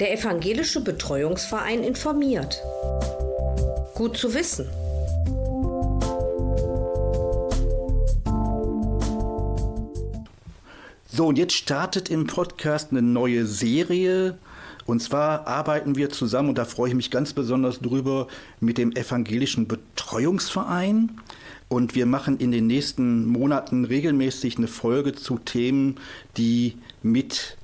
Der Evangelische Betreuungsverein informiert. Gut zu wissen. So, und jetzt startet im Podcast eine neue Serie. Und zwar arbeiten wir zusammen, und da freue ich mich ganz besonders drüber, mit dem Evangelischen Betreuungsverein. Und wir machen in den nächsten Monaten regelmäßig eine Folge zu Themen, die mit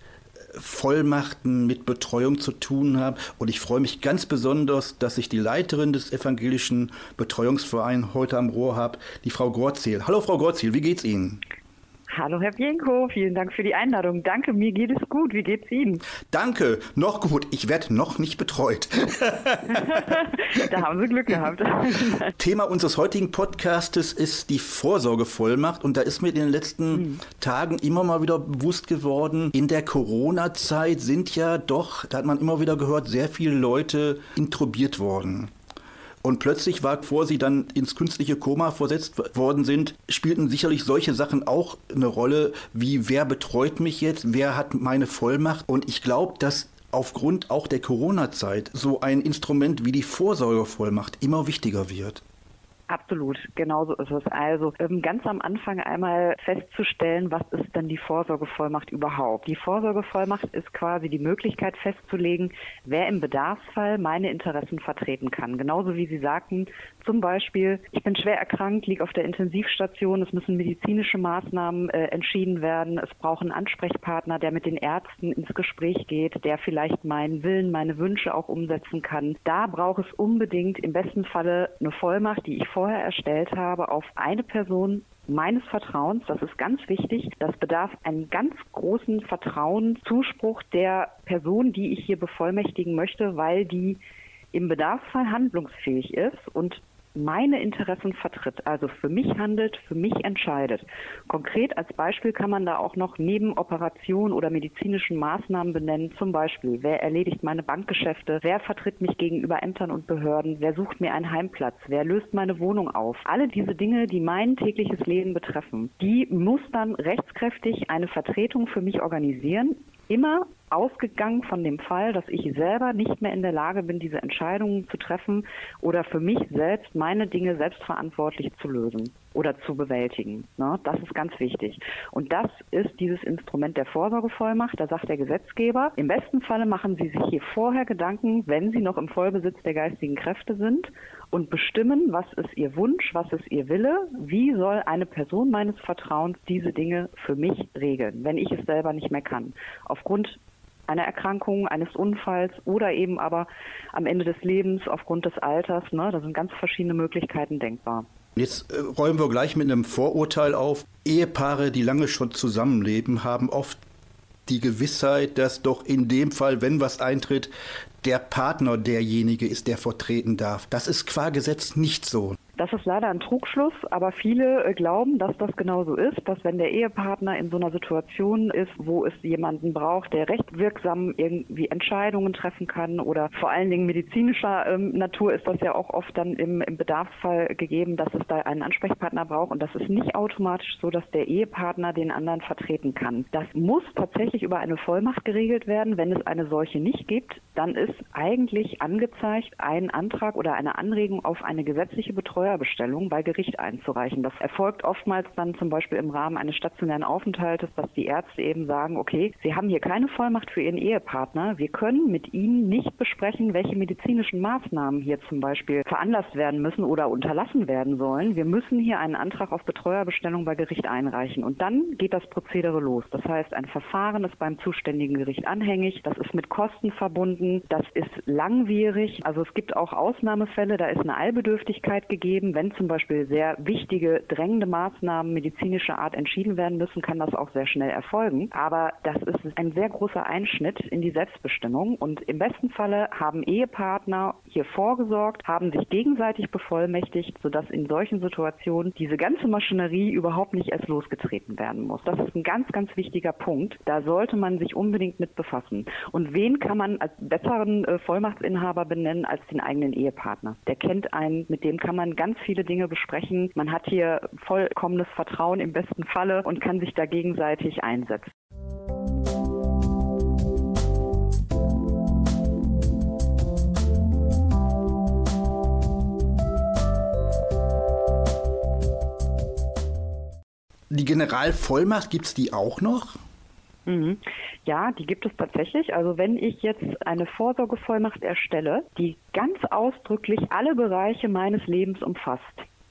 Vollmachten, mit Betreuung zu tun haben. Und ich freue mich ganz besonders, dass ich die Leiterin des Evangelischen Betreuungsvereins heute am Rohr habe, die Frau Gorziel. Hallo Frau Gorziel, wie geht's Ihnen? Hallo Herr Bienko, vielen Dank für die Einladung. Danke, mir geht es gut. Wie geht's Ihnen? Danke, noch gut. Ich werde noch nicht betreut. da haben Sie Glück gehabt. Thema unseres heutigen Podcastes ist die Vorsorgevollmacht und da ist mir in den letzten mhm. Tagen immer mal wieder bewusst geworden, in der Corona-Zeit sind ja doch, da hat man immer wieder gehört, sehr viele Leute introbiert worden. Und plötzlich war, bevor sie dann ins künstliche Koma versetzt worden sind, spielten sicherlich solche Sachen auch eine Rolle, wie wer betreut mich jetzt, wer hat meine Vollmacht. Und ich glaube, dass aufgrund auch der Corona-Zeit so ein Instrument wie die Vorsorgevollmacht immer wichtiger wird. Absolut, genauso ist es. Also ähm, ganz am Anfang einmal festzustellen, was ist denn die Vorsorgevollmacht überhaupt? Die Vorsorgevollmacht ist quasi die Möglichkeit festzulegen, wer im Bedarfsfall meine Interessen vertreten kann. Genauso wie Sie sagten, zum Beispiel, ich bin schwer erkrankt, liege auf der Intensivstation, es müssen medizinische Maßnahmen äh, entschieden werden, es braucht einen Ansprechpartner, der mit den Ärzten ins Gespräch geht, der vielleicht meinen Willen, meine Wünsche auch umsetzen kann. Da braucht es unbedingt im besten Falle eine Vollmacht, die ich vor vorher erstellt habe, auf eine Person meines Vertrauens, das ist ganz wichtig, das bedarf einen ganz großen Vertrauenszuspruch der Person, die ich hier bevollmächtigen möchte, weil die im Bedarfsfall handlungsfähig ist und meine Interessen vertritt, also für mich handelt, für mich entscheidet. Konkret als Beispiel kann man da auch noch neben Operationen oder medizinischen Maßnahmen benennen, zum Beispiel, wer erledigt meine Bankgeschäfte, wer vertritt mich gegenüber Ämtern und Behörden, wer sucht mir einen Heimplatz, wer löst meine Wohnung auf. Alle diese Dinge, die mein tägliches Leben betreffen, die muss dann rechtskräftig eine Vertretung für mich organisieren, immer ausgegangen von dem Fall, dass ich selber nicht mehr in der Lage bin, diese Entscheidungen zu treffen oder für mich selbst meine Dinge selbstverantwortlich zu lösen oder zu bewältigen. Ne? Das ist ganz wichtig. Und das ist dieses Instrument der Vorsorgevollmacht. Da sagt der Gesetzgeber, im besten Falle machen Sie sich hier vorher Gedanken, wenn Sie noch im Vollbesitz der geistigen Kräfte sind und bestimmen, was ist Ihr Wunsch, was ist Ihr Wille, wie soll eine Person meines Vertrauens diese Dinge für mich regeln, wenn ich es selber nicht mehr kann. Aufgrund einer Erkrankung, eines Unfalls oder eben aber am Ende des Lebens aufgrund des Alters. Ne? Da sind ganz verschiedene Möglichkeiten denkbar. Jetzt äh, räumen wir gleich mit einem Vorurteil auf. Ehepaare, die lange schon zusammenleben, haben oft die Gewissheit, dass doch in dem Fall, wenn was eintritt, der Partner derjenige ist, der vertreten darf. Das ist qua Gesetz nicht so. Das ist leider ein Trugschluss, aber viele äh, glauben, dass das genauso ist, dass wenn der Ehepartner in so einer Situation ist, wo es jemanden braucht, der recht wirksam irgendwie Entscheidungen treffen kann oder vor allen Dingen medizinischer ähm, Natur ist das ja auch oft dann im, im Bedarfsfall gegeben, dass es da einen Ansprechpartner braucht und das ist nicht automatisch so, dass der Ehepartner den anderen vertreten kann. Das muss tatsächlich über eine Vollmacht geregelt werden. Wenn es eine solche nicht gibt, dann ist eigentlich angezeigt, einen Antrag oder eine Anregung auf eine gesetzliche Betreuung Steuerbestellung bei Gericht einzureichen. Das erfolgt oftmals dann zum Beispiel im Rahmen eines stationären Aufenthaltes, dass die Ärzte eben sagen, okay, Sie haben hier keine Vollmacht für Ihren Ehepartner. Wir können mit Ihnen nicht besprechen, welche medizinischen Maßnahmen hier zum Beispiel veranlasst werden müssen oder unterlassen werden sollen. Wir müssen hier einen Antrag auf Betreuerbestellung bei Gericht einreichen. Und dann geht das Prozedere los. Das heißt, ein Verfahren ist beim zuständigen Gericht anhängig. Das ist mit Kosten verbunden. Das ist langwierig. Also es gibt auch Ausnahmefälle. Da ist eine Eilbedürftigkeit gegeben geben. Wenn zum Beispiel sehr wichtige, drängende Maßnahmen medizinischer Art entschieden werden müssen, kann das auch sehr schnell erfolgen. Aber das ist ein sehr großer Einschnitt in die Selbstbestimmung. Und im besten Falle haben Ehepartner hier vorgesorgt, haben sich gegenseitig bevollmächtigt, sodass in solchen Situationen diese ganze Maschinerie überhaupt nicht erst losgetreten werden muss. Das ist ein ganz, ganz wichtiger Punkt. Da sollte man sich unbedingt mit befassen. Und wen kann man als besseren äh, Vollmachtsinhaber benennen als den eigenen Ehepartner? Der kennt einen, mit dem kann man ganz ganz viele Dinge besprechen. Man hat hier vollkommenes Vertrauen im besten Falle und kann sich da gegenseitig einsetzen. Die Generalvollmacht, gibt es die auch noch? Mhm. Ja, die gibt es tatsächlich. Also wenn ich jetzt eine Vorsorgevollmacht erstelle, die ganz ausdrücklich alle Bereiche meines Lebens umfasst,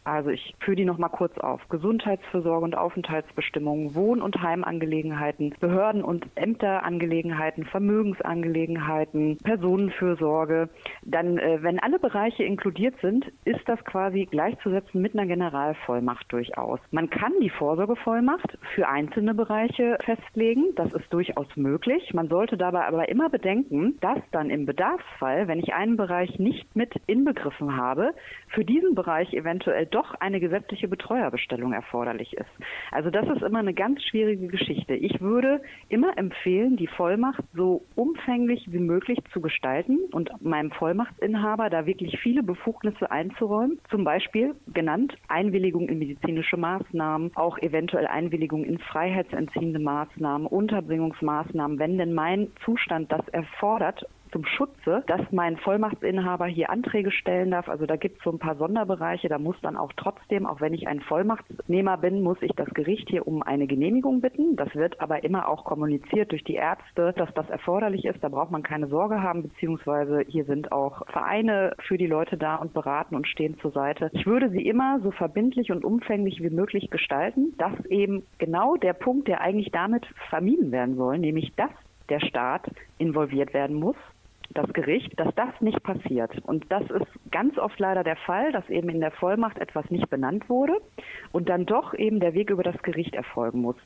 also ich führe die nochmal kurz auf. Gesundheitsfürsorge und Aufenthaltsbestimmungen, Wohn- und Heimangelegenheiten, Behörden- und Ämterangelegenheiten, Vermögensangelegenheiten, Personenfürsorge. Dann, äh, wenn alle Bereiche inkludiert sind, ist das quasi gleichzusetzen mit einer Generalvollmacht durchaus. Man kann die Vorsorgevollmacht für einzelne Bereiche festlegen. Das ist durchaus möglich. Man sollte dabei aber immer bedenken, dass dann im Bedarfsfall, wenn ich einen Bereich nicht mit inbegriffen habe, für diesen Bereich eventuell doch eine gesetzliche Betreuerbestellung erforderlich ist. Also das ist immer eine ganz schwierige Geschichte. Ich würde immer empfehlen, die Vollmacht so umfänglich wie möglich zu gestalten und meinem Vollmachtsinhaber da wirklich viele Befugnisse einzuräumen. Zum Beispiel genannt Einwilligung in medizinische Maßnahmen, auch eventuell Einwilligung in freiheitsentziehende Maßnahmen, Unterbringungsmaßnahmen, wenn denn mein Zustand das erfordert zum Schutze, dass mein Vollmachtsinhaber hier Anträge stellen darf. Also da gibt es so ein paar Sonderbereiche. Da muss dann auch trotzdem, auch wenn ich ein Vollmachtsnehmer bin, muss ich das Gericht hier um eine Genehmigung bitten. Das wird aber immer auch kommuniziert durch die Ärzte, dass das erforderlich ist. Da braucht man keine Sorge haben, beziehungsweise hier sind auch Vereine für die Leute da und beraten und stehen zur Seite. Ich würde sie immer so verbindlich und umfänglich wie möglich gestalten, dass eben genau der Punkt, der eigentlich damit vermieden werden soll, nämlich dass der Staat involviert werden muss, das Gericht, dass das nicht passiert. Und das ist ganz oft leider der Fall, dass eben in der Vollmacht etwas nicht benannt wurde und dann doch eben der Weg über das Gericht erfolgen muss.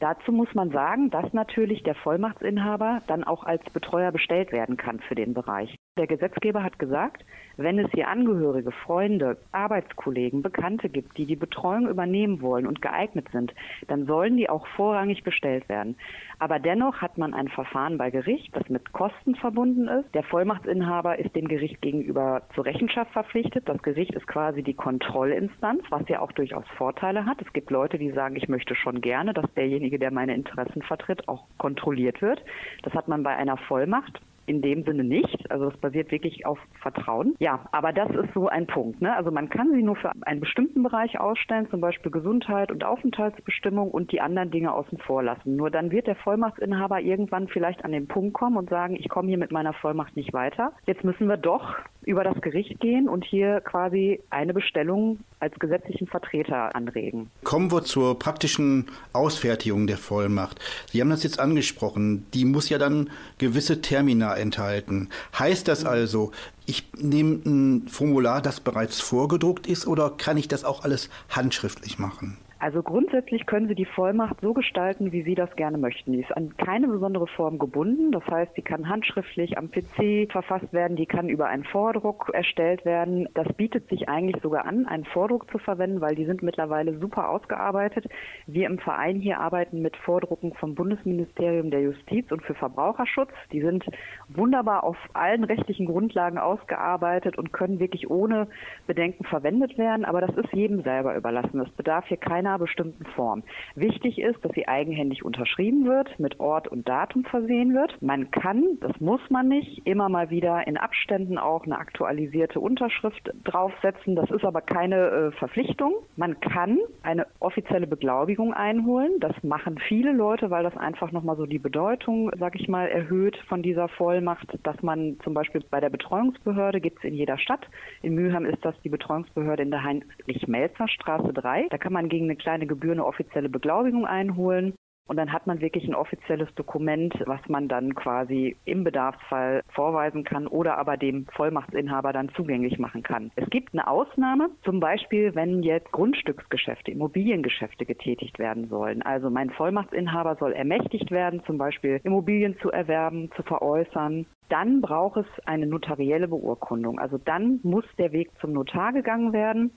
Dazu muss man sagen, dass natürlich der Vollmachtsinhaber dann auch als Betreuer bestellt werden kann für den Bereich. Der Gesetzgeber hat gesagt, wenn es hier Angehörige, Freunde, Arbeitskollegen, Bekannte gibt, die die Betreuung übernehmen wollen und geeignet sind, dann sollen die auch vorrangig bestellt werden. Aber dennoch hat man ein Verfahren bei Gericht, das mit Kosten verbunden ist. Der Vollmachtsinhaber ist dem Gericht gegenüber zur Rechenschaft verpflichtet. Das Gericht ist quasi die Kontrollinstanz, was ja auch durchaus Vorteile hat. Es gibt Leute, die sagen, ich möchte schon gerne, dass derjenige, der meine Interessen vertritt, auch kontrolliert wird. Das hat man bei einer Vollmacht in dem Sinne nicht. Also es basiert wirklich auf Vertrauen. Ja, aber das ist so ein Punkt. Ne? Also man kann sie nur für einen bestimmten Bereich ausstellen, zum Beispiel Gesundheit und Aufenthaltsbestimmung und die anderen Dinge außen vor lassen. Nur dann wird der Vollmachtsinhaber irgendwann vielleicht an den Punkt kommen und sagen, ich komme hier mit meiner Vollmacht nicht weiter. Jetzt müssen wir doch über das Gericht gehen und hier quasi eine Bestellung als gesetzlichen Vertreter anregen. Kommen wir zur praktischen Ausfertigung der Vollmacht. Sie haben das jetzt angesprochen. Die muss ja dann gewisse Termina enthalten. Heißt das also, ich nehme ein Formular, das bereits vorgedruckt ist, oder kann ich das auch alles handschriftlich machen? Also grundsätzlich können Sie die Vollmacht so gestalten, wie Sie das gerne möchten. Die ist an keine besondere Form gebunden. Das heißt, sie kann handschriftlich am PC verfasst werden, die kann über einen Vordruck erstellt werden. Das bietet sich eigentlich sogar an, einen Vordruck zu verwenden, weil die sind mittlerweile super ausgearbeitet. Wir im Verein hier arbeiten mit Vordrucken vom Bundesministerium der Justiz und für Verbraucherschutz. Die sind wunderbar auf allen rechtlichen Grundlagen ausgearbeitet und können wirklich ohne Bedenken verwendet werden. Aber das ist jedem selber überlassen. Es bedarf hier keine einer bestimmten Form. Wichtig ist, dass sie eigenhändig unterschrieben wird, mit Ort und Datum versehen wird. Man kann, das muss man nicht, immer mal wieder in Abständen auch eine aktualisierte Unterschrift draufsetzen. Das ist aber keine äh, Verpflichtung. Man kann eine offizielle Beglaubigung einholen. Das machen viele Leute, weil das einfach nochmal so die Bedeutung, sag ich mal, erhöht von dieser Vollmacht, dass man zum Beispiel bei der Betreuungsbehörde gibt es in jeder Stadt. In Mülheim ist das die Betreuungsbehörde in der Heinrich-Melzer-Straße 3. Da kann man gegen eine kleine Gebühr eine offizielle Beglaubigung einholen. Und dann hat man wirklich ein offizielles Dokument, was man dann quasi im Bedarfsfall vorweisen kann oder aber dem Vollmachtsinhaber dann zugänglich machen kann. Es gibt eine Ausnahme, zum Beispiel, wenn jetzt Grundstücksgeschäfte, Immobiliengeschäfte getätigt werden sollen. Also mein Vollmachtsinhaber soll ermächtigt werden, zum Beispiel Immobilien zu erwerben, zu veräußern. Dann braucht es eine notarielle Beurkundung. Also dann muss der Weg zum Notar gegangen werden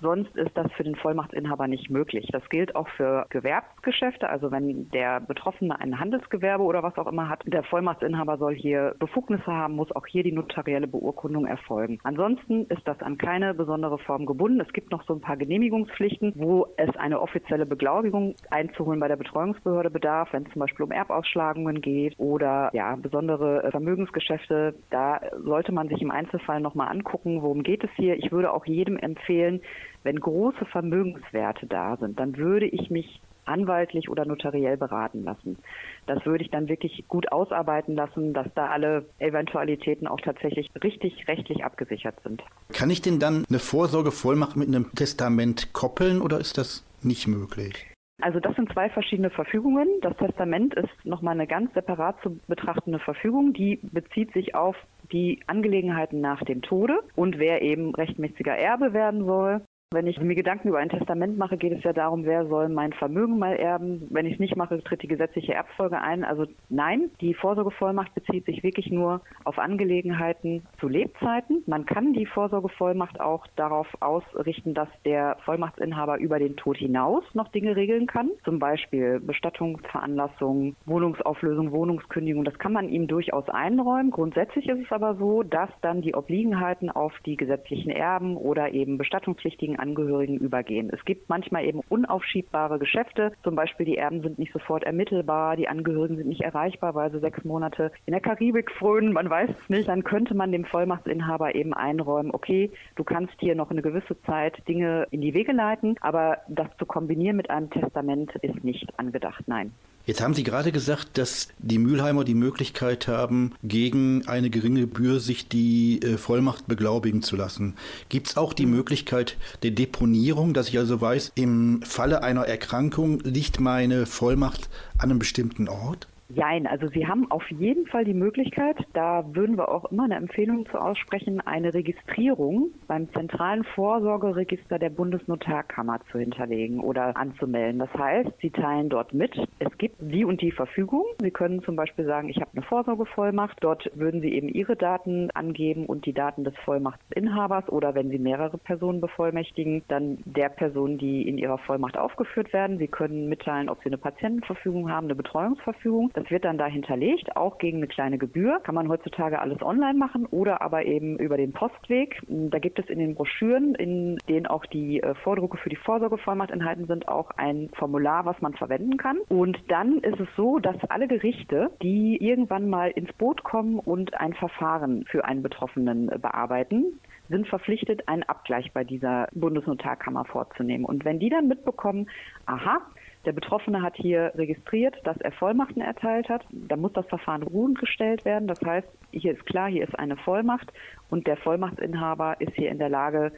Sonst ist das für den Vollmachtsinhaber nicht möglich. Das gilt auch für Gewerbsgeschäfte. Also wenn der Betroffene ein Handelsgewerbe oder was auch immer hat, der Vollmachtsinhaber soll hier Befugnisse haben, muss auch hier die notarielle Beurkundung erfolgen. Ansonsten ist das an keine besondere Form gebunden. Es gibt noch so ein paar Genehmigungspflichten, wo es eine offizielle Beglaubigung einzuholen bei der Betreuungsbehörde bedarf, wenn es zum Beispiel um Erbausschlagungen geht oder ja, besondere Vermögensgeschäfte. Da sollte man sich im Einzelfall nochmal angucken, worum geht es hier. Ich würde auch jedem empfehlen, Wenn große Vermögenswerte da sind, dann würde ich mich anwaltlich oder notariell beraten lassen. Das würde ich dann wirklich gut ausarbeiten lassen, dass da alle Eventualitäten auch tatsächlich richtig rechtlich abgesichert sind. Kann ich denn dann eine Vorsorgevollmacht mit einem Testament koppeln oder ist das nicht möglich? Also das sind zwei verschiedene Verfügungen. Das Testament ist nochmal eine ganz separat zu betrachtende Verfügung. Die bezieht sich auf die Angelegenheiten nach dem Tode und wer eben rechtmäßiger Erbe werden soll. Wenn ich mir Gedanken über ein Testament mache, geht es ja darum, wer soll mein Vermögen mal erben. Wenn ich es nicht mache, tritt die gesetzliche Erbfolge ein. Also nein, die Vorsorgevollmacht bezieht sich wirklich nur auf Angelegenheiten zu Lebzeiten. Man kann die Vorsorgevollmacht auch darauf ausrichten, dass der Vollmachtsinhaber über den Tod hinaus noch Dinge regeln kann. Zum Beispiel Bestattungsveranlassung, Wohnungsauflösung, Wohnungskündigung. Das kann man ihm durchaus einräumen. Grundsätzlich ist es aber so, dass dann die Obliegenheiten auf die gesetzlichen Erben oder eben bestattungspflichtigen Angehörigen übergehen. Es gibt manchmal eben unaufschiebbare Geschäfte, zum Beispiel die Erben sind nicht sofort ermittelbar, die Angehörigen sind nicht erreichbar, weil sie sechs Monate in der Karibik frönen, man weiß es nicht. Dann könnte man dem Vollmachtsinhaber eben einräumen, okay, du kannst hier noch eine gewisse Zeit Dinge in die Wege leiten, aber das zu kombinieren mit einem Testament ist nicht angedacht, nein. Jetzt haben Sie gerade gesagt, dass die Mülheimer die Möglichkeit haben, gegen eine geringe Gebühr sich die äh, Vollmacht beglaubigen zu lassen. Gibt es auch die Möglichkeit der Deponierung, dass ich also weiß, im Falle einer Erkrankung liegt meine Vollmacht an einem bestimmten Ort? Jein, also Sie haben auf jeden Fall die Möglichkeit, da würden wir auch immer eine Empfehlung zu aussprechen, eine Registrierung beim zentralen Vorsorgeregister der Bundesnotarkammer zu hinterlegen oder anzumelden. Das heißt, Sie teilen dort mit, es gibt die und die Verfügung. Sie können zum Beispiel sagen, ich habe eine Vorsorgevollmacht. Dort würden Sie eben Ihre Daten angeben und die Daten des Vollmachtsinhabers oder wenn Sie mehrere Personen bevollmächtigen, dann der Person, die in Ihrer Vollmacht aufgeführt werden. Sie können mitteilen, ob Sie eine Patientenverfügung haben, eine Betreuungsverfügung. Das wird dann da hinterlegt, auch gegen eine kleine Gebühr. Kann man heutzutage alles online machen oder aber eben über den Postweg. Da gibt es in den Broschüren, in denen auch die äh, Vordrucke für die Vorsorgevollmacht enthalten sind, auch ein Formular, was man verwenden kann. Und dann ist es so, dass alle Gerichte, die irgendwann mal ins Boot kommen und ein Verfahren für einen Betroffenen bearbeiten, sind verpflichtet, einen Abgleich bei dieser Bundesnotarkammer vorzunehmen. Und wenn die dann mitbekommen, aha, der Betroffene hat hier registriert, dass er Vollmachten erteilt hat. Da muss das Verfahren ruhend gestellt werden. Das heißt, hier ist klar, hier ist eine Vollmacht und der Vollmachtsinhaber ist hier in der Lage,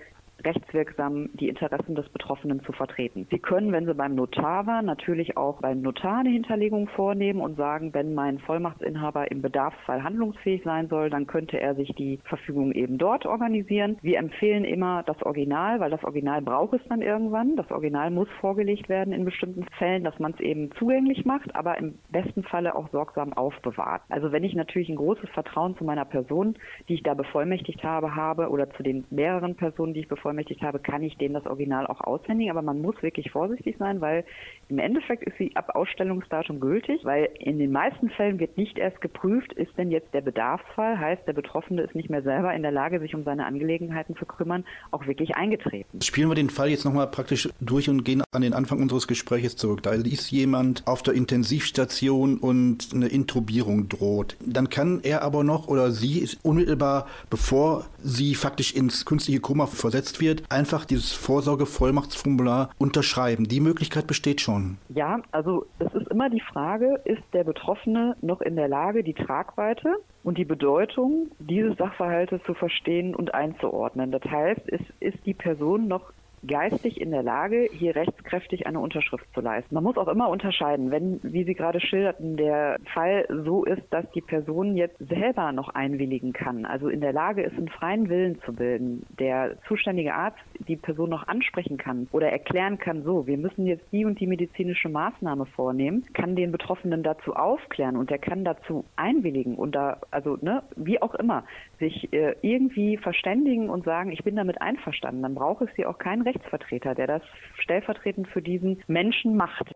rechtswirksam die Interessen des Betroffenen zu vertreten. Sie können, wenn Sie beim Notar waren, natürlich auch beim Notar eine Hinterlegung vornehmen und sagen, wenn mein Vollmachtsinhaber im Bedarfsfall handlungsfähig sein soll, dann könnte er sich die Verfügung eben dort organisieren. Wir empfehlen immer das Original, weil das Original braucht es dann irgendwann. Das Original muss vorgelegt werden in bestimmten Fällen, dass man es eben zugänglich macht, aber im besten Falle auch sorgsam aufbewahrt. Also wenn ich natürlich ein großes Vertrauen zu meiner Person, die ich da bevollmächtigt habe, habe oder zu den mehreren Personen, die ich bevollmächtigt bevollmächtigt habe, kann ich denen das Original auch aushändigen. Aber man muss wirklich vorsichtig sein, weil im Endeffekt ist sie ab Ausstellungsdatum gültig, weil in den meisten Fällen wird nicht erst geprüft, ist denn jetzt der Bedarfsfall, heißt der Betroffene ist nicht mehr selber in der Lage, sich um seine Angelegenheiten zu kümmern, auch wirklich eingetreten. Spielen wir den Fall jetzt nochmal praktisch durch und gehen an den Anfang unseres Gespräches zurück. Da ist jemand auf der Intensivstation und eine Intubierung droht. Dann kann er aber noch oder sie unmittelbar, bevor sie faktisch ins künstliche Koma versetzt wird, einfach dieses Vorsorgevollmachtsformular unterschreiben. Die Möglichkeit besteht schon. Ja, also es ist immer die Frage, ist der Betroffene noch in der Lage, die Tragweite und die Bedeutung dieses Sachverhaltes zu verstehen und einzuordnen. Das heißt, ist, ist die Person noch geistig in der Lage, hier rechtskräftig eine Unterschrift zu leisten. Man muss auch immer unterscheiden, wenn, wie Sie gerade schilderten, der Fall so ist, dass die Person jetzt selber noch einwilligen kann, also in der Lage ist, einen freien Willen zu bilden, der zuständige Arzt die Person noch ansprechen kann oder erklären kann, so, wir müssen jetzt die und die medizinische Maßnahme vornehmen, kann den Betroffenen dazu aufklären und der kann dazu einwilligen und da, also, ne, wie auch immer, sich äh, irgendwie verständigen und sagen, ich bin damit einverstanden, dann braucht es hier auch kein Recht Rechtsvertreter, der das stellvertretend für diesen Menschen macht.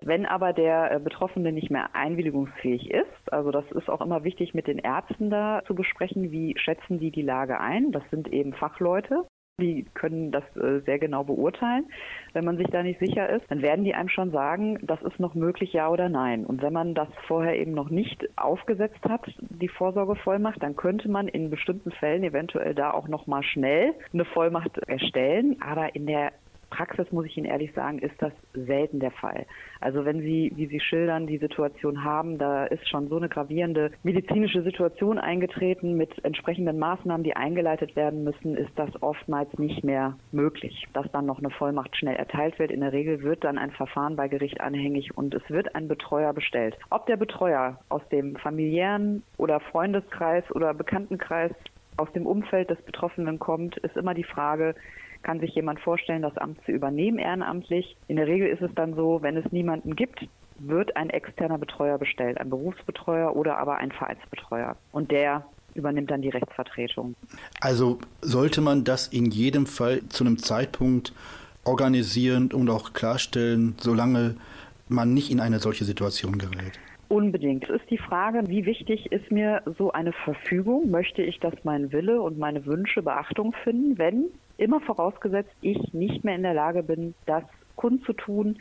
Wenn aber der äh, Betroffene nicht mehr einwilligungsfähig ist, also das ist auch immer wichtig mit den Ärzten da zu besprechen, wie schätzen die die Lage ein. Das sind eben Fachleute. Die können das äh, sehr genau beurteilen. Wenn man sich da nicht sicher ist, dann werden die einem schon sagen, das ist noch möglich, ja oder nein. Und wenn man das vorher eben noch nicht aufgesetzt hat, die Vorsorgevollmacht, dann könnte man in bestimmten Fällen eventuell da auch noch mal schnell eine Vollmacht erstellen. Aber in der Praxis, muss ich Ihnen ehrlich sagen, ist das selten der Fall. Also wenn Sie, wie Sie schildern, die Situation haben, da ist schon so eine gravierende medizinische Situation eingetreten mit entsprechenden Maßnahmen, die eingeleitet werden müssen, ist das oftmals nicht mehr möglich, dass dann noch eine Vollmacht schnell erteilt wird. In der Regel wird dann ein Verfahren bei Gericht anhängig und es wird ein Betreuer bestellt. Ob der Betreuer aus dem familiären oder Freundeskreis oder Bekanntenkreis aus dem Umfeld des Betroffenen kommt, ist immer die Frage, kann sich jemand vorstellen, das Amt zu übernehmen ehrenamtlich. In der Regel ist es dann so, wenn es niemanden gibt, wird ein externer Betreuer bestellt, ein Berufsbetreuer oder aber ein Vereinsbetreuer. Und der übernimmt dann die Rechtsvertretung. Also sollte man das in jedem Fall zu einem Zeitpunkt organisieren und auch klarstellen, solange man nicht in eine solche Situation gerät? Unbedingt. Es ist die Frage, wie wichtig ist mir so eine Verfügung? Möchte ich, dass mein Wille und meine Wünsche Beachtung finden, wenn immer vorausgesetzt, ich nicht mehr in der Lage bin, das kundzutun,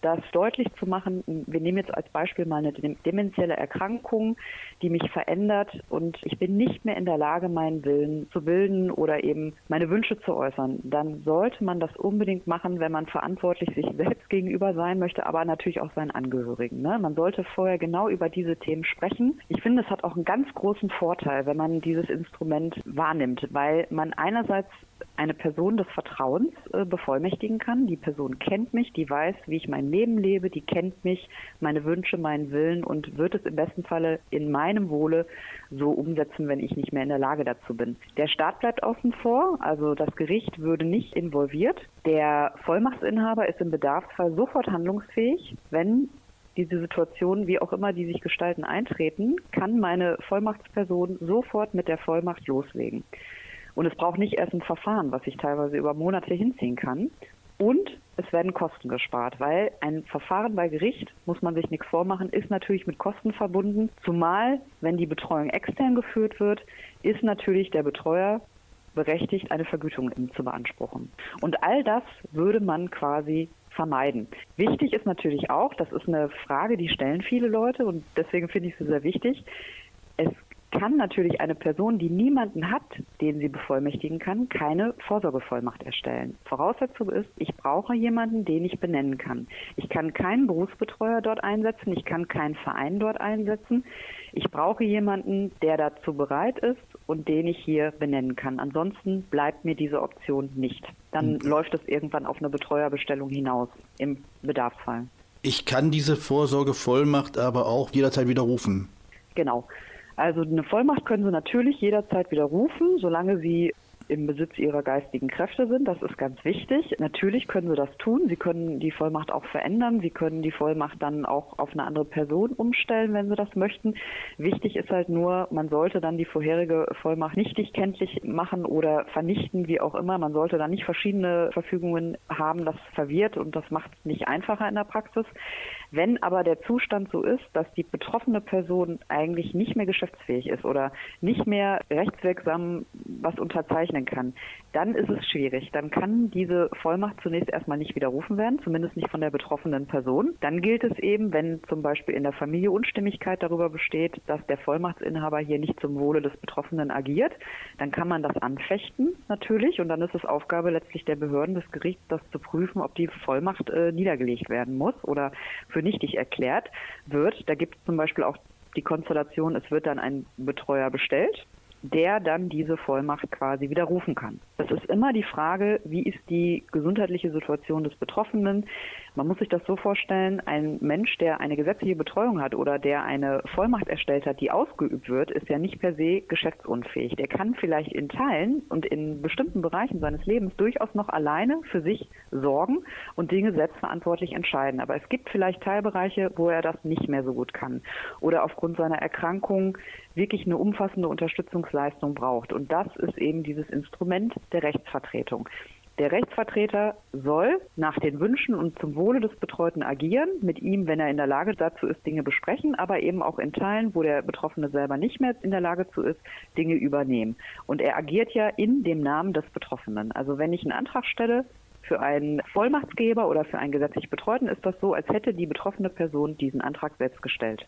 das deutlich zu machen. Wir nehmen jetzt als Beispiel mal eine dementielle Erkrankung, die mich verändert und ich bin nicht mehr in der Lage, meinen Willen zu bilden oder eben meine Wünsche zu äußern. Dann sollte man das unbedingt machen, wenn man verantwortlich sich selbst gegenüber sein möchte, aber natürlich auch seinen Angehörigen. Ne? Man sollte vorher genau über diese Themen sprechen. Ich finde, es hat auch einen ganz großen Vorteil, wenn man dieses Instrument wahrnimmt, weil man einerseits eine Person des Vertrauens äh, bevollmächtigen kann. Die Person kennt mich, die weiß, wie ich mein Leben lebe, die kennt mich, meine Wünsche, meinen Willen und wird es im besten Falle in meinem Wohle so umsetzen, wenn ich nicht mehr in der Lage dazu bin. Der Staat bleibt außen vor, also das Gericht würde nicht involviert. Der Vollmachtsinhaber ist im Bedarfsfall sofort handlungsfähig, wenn diese Situation, wie auch immer die sich gestalten, eintreten, kann meine Vollmachtsperson sofort mit der Vollmacht loslegen. Und es braucht nicht erst ein Verfahren, was sich teilweise über Monate hinziehen kann. Und es werden Kosten gespart, weil ein Verfahren bei Gericht, muss man sich nichts vormachen, ist natürlich mit Kosten verbunden. Zumal, wenn die Betreuung extern geführt wird, ist natürlich der Betreuer berechtigt, eine Vergütung zu beanspruchen. Und all das würde man quasi vermeiden. Wichtig ist natürlich auch, das ist eine Frage, die stellen viele Leute und deswegen finde ich es sehr wichtig. Es kann natürlich eine Person, die niemanden hat, den sie bevollmächtigen kann, keine Vorsorgevollmacht erstellen. Voraussetzung ist, ich brauche jemanden, den ich benennen kann. Ich kann keinen Berufsbetreuer dort einsetzen, ich kann keinen Verein dort einsetzen. Ich brauche jemanden, der dazu bereit ist und den ich hier benennen kann. Ansonsten bleibt mir diese Option nicht. Dann mhm. läuft es irgendwann auf eine Betreuerbestellung hinaus im Bedarfsfall. Ich kann diese Vorsorgevollmacht aber auch jederzeit widerrufen. Genau. Also eine Vollmacht können Sie natürlich jederzeit widerrufen, solange Sie im Besitz ihrer geistigen Kräfte sind. Das ist ganz wichtig. Natürlich können sie das tun. Sie können die Vollmacht auch verändern. Sie können die Vollmacht dann auch auf eine andere Person umstellen, wenn sie das möchten. Wichtig ist halt nur, man sollte dann die vorherige Vollmacht nichtig kenntlich machen oder vernichten, wie auch immer. Man sollte dann nicht verschiedene Verfügungen haben. Das verwirrt und das macht es nicht einfacher in der Praxis. Wenn aber der Zustand so ist, dass die betroffene Person eigentlich nicht mehr geschäftsfähig ist oder nicht mehr rechtswirksam was unterzeichnen kann, dann ist es schwierig. Dann kann diese Vollmacht zunächst erstmal nicht widerrufen werden, zumindest nicht von der betroffenen Person. Dann gilt es eben, wenn zum Beispiel in der Familie Unstimmigkeit darüber besteht, dass der Vollmachtsinhaber hier nicht zum Wohle des Betroffenen agiert, dann kann man das anfechten natürlich und dann ist es Aufgabe letztlich der Behörden des Gerichts, das zu prüfen, ob die Vollmacht äh, niedergelegt werden muss oder für nichtig erklärt wird. Da gibt es zum Beispiel auch die Konstellation, es wird dann ein Betreuer bestellt der dann diese Vollmacht quasi widerrufen kann. Das ist immer die Frage, wie ist die gesundheitliche Situation des Betroffenen? Man muss sich das so vorstellen, ein Mensch, der eine gesetzliche Betreuung hat oder der eine Vollmacht erstellt hat, die ausgeübt wird, ist ja nicht per se geschäftsunfähig. Der kann vielleicht in Teilen und in bestimmten Bereichen seines Lebens durchaus noch alleine für sich sorgen und Dinge selbstverantwortlich entscheiden. Aber es gibt vielleicht Teilbereiche, wo er das nicht mehr so gut kann oder aufgrund seiner Erkrankung wirklich eine umfassende Unterstützungsleistung braucht. Und das ist eben dieses Instrument der Rechtsvertretung. Der Rechtsvertreter soll nach den Wünschen und zum Wohle des Betreuten agieren, mit ihm, wenn er in der Lage dazu ist, Dinge besprechen, aber eben auch in Teilen, wo der Betroffene selber nicht mehr in der Lage zu ist, Dinge übernehmen. Und er agiert ja in dem Namen des Betroffenen. Also wenn ich einen Antrag stelle, für einen Vollmachtsgeber oder für einen gesetzlich Betreuten ist das so, als hätte die betroffene Person diesen Antrag selbst gestellt.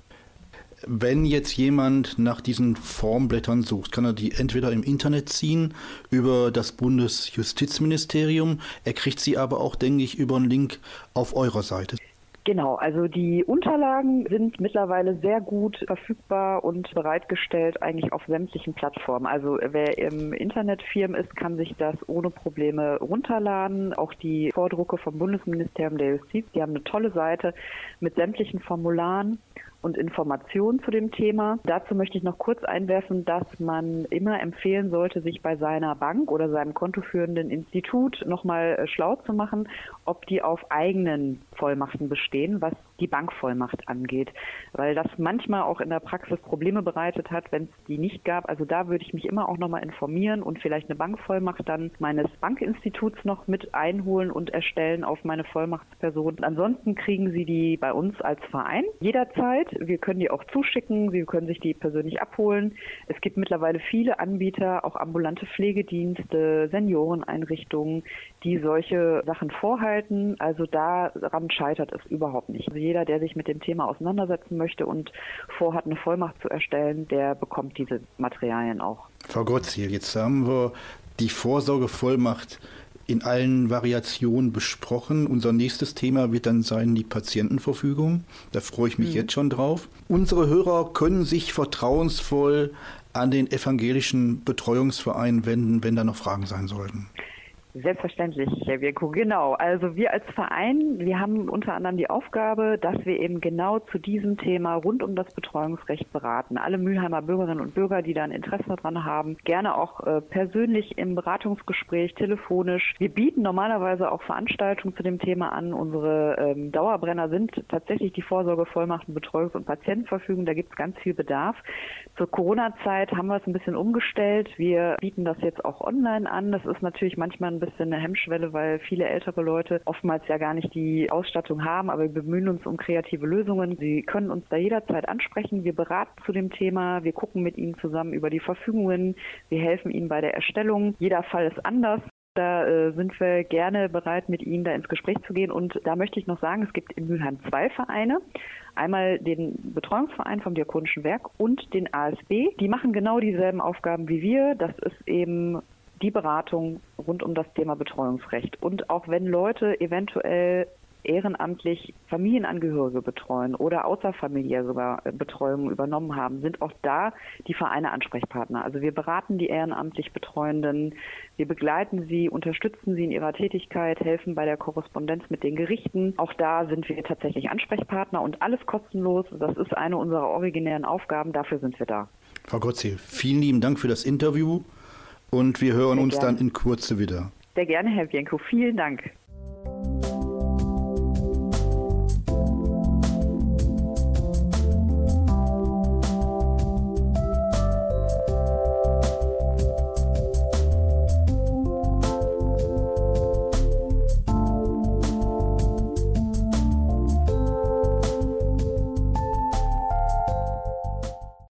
Wenn jetzt jemand nach diesen Formblättern sucht, kann er die entweder im Internet ziehen über das Bundesjustizministerium. Er kriegt sie aber auch, denke ich, über einen Link auf eurer Seite. Genau, also die Unterlagen sind mittlerweile sehr gut verfügbar und bereitgestellt eigentlich auf sämtlichen Plattformen. Also wer im Internet firm ist, kann sich das ohne Probleme runterladen. Auch die Vordrucke vom Bundesministerium der Justiz, die haben eine tolle Seite mit sämtlichen Formularen und Informationen zu dem Thema. Dazu möchte ich noch kurz einwerfen, dass man immer empfehlen sollte, sich bei seiner Bank oder seinem kontoführenden Institut nochmal äh, schlau zu machen, ob die auf eigenen Vollmachten bestehen, was die Bankvollmacht angeht, weil das manchmal auch in der Praxis Probleme bereitet hat, wenn es die nicht gab. Also da würde ich mich immer auch nochmal informieren und vielleicht eine Bankvollmacht dann meines Bankinstituts noch mit einholen und erstellen auf meine Vollmachtsperson. Ansonsten kriegen Sie die bei uns als Verein jederzeit. Wir können die auch zuschicken, Sie können sich die persönlich abholen. Es gibt mittlerweile viele Anbieter, auch ambulante Pflegedienste, Senioreneinrichtungen, die solche Sachen vorhalten. Also daran scheitert es überhaupt nicht. Also jeder, der sich mit dem Thema auseinandersetzen möchte und vorhat, eine Vollmacht zu erstellen, der bekommt diese Materialien auch. Frau Gotziel, jetzt haben wir die Vorsorgevollmacht in allen Variationen besprochen. Unser nächstes Thema wird dann sein die Patientenverfügung. Da freue ich mich mhm. jetzt schon drauf. Unsere Hörer können sich vertrauensvoll an den evangelischen Betreuungsverein wenden, wenn da noch Fragen sein sollten. Selbstverständlich, Herr Wirko, genau. Also wir als Verein, wir haben unter anderem die Aufgabe, dass wir eben genau zu diesem Thema rund um das Betreuungsrecht beraten. Alle Mülheimer Bürgerinnen und Bürger, die da ein Interesse daran haben, gerne auch äh, persönlich im Beratungsgespräch, telefonisch. Wir bieten normalerweise auch Veranstaltungen zu dem Thema an. Unsere ähm, Dauerbrenner sind tatsächlich die Vorsorgevollmachten, Betreuungs- und Patientenverfügung. Da gibt es ganz viel Bedarf. Zur Corona-Zeit haben wir es ein bisschen umgestellt. Wir bieten das jetzt auch online an. Das ist natürlich manchmal ein ein bisschen eine Hemmschwelle, weil viele ältere Leute oftmals ja gar nicht die Ausstattung haben, aber wir bemühen uns um kreative Lösungen. Sie können uns da jederzeit ansprechen. Wir beraten zu dem Thema. Wir gucken mit Ihnen zusammen über die Verfügungen. Wir helfen Ihnen bei der Erstellung. Jeder Fall ist anders. Da äh, sind wir gerne bereit, mit Ihnen da ins Gespräch zu gehen. Und da möchte ich noch sagen, es gibt in Mülheim zwei Vereine. Einmal den Betreuungsverein vom Diakonischen Werk und den ASB. Die machen genau dieselben Aufgaben wie wir. Das ist eben die Beratung rund um das Thema Betreuungsrecht. Und auch wenn Leute eventuell ehrenamtlich Familienangehörige betreuen oder außerfamiliär sogar Betreuung übernommen haben, sind auch da die Vereine Ansprechpartner. Also wir beraten die ehrenamtlich Betreuenden, wir begleiten sie, unterstützen sie in ihrer Tätigkeit, helfen bei der Korrespondenz mit den Gerichten. Auch da sind wir tatsächlich Ansprechpartner und alles kostenlos. Das ist eine unserer originären Aufgaben. Dafür sind wir da. Frau Gotzi, vielen lieben Dank für das Interview und wir hören Sehr uns gerne. dann in Kurze wieder. Sehr gerne, Herr Bienko. Vielen Dank.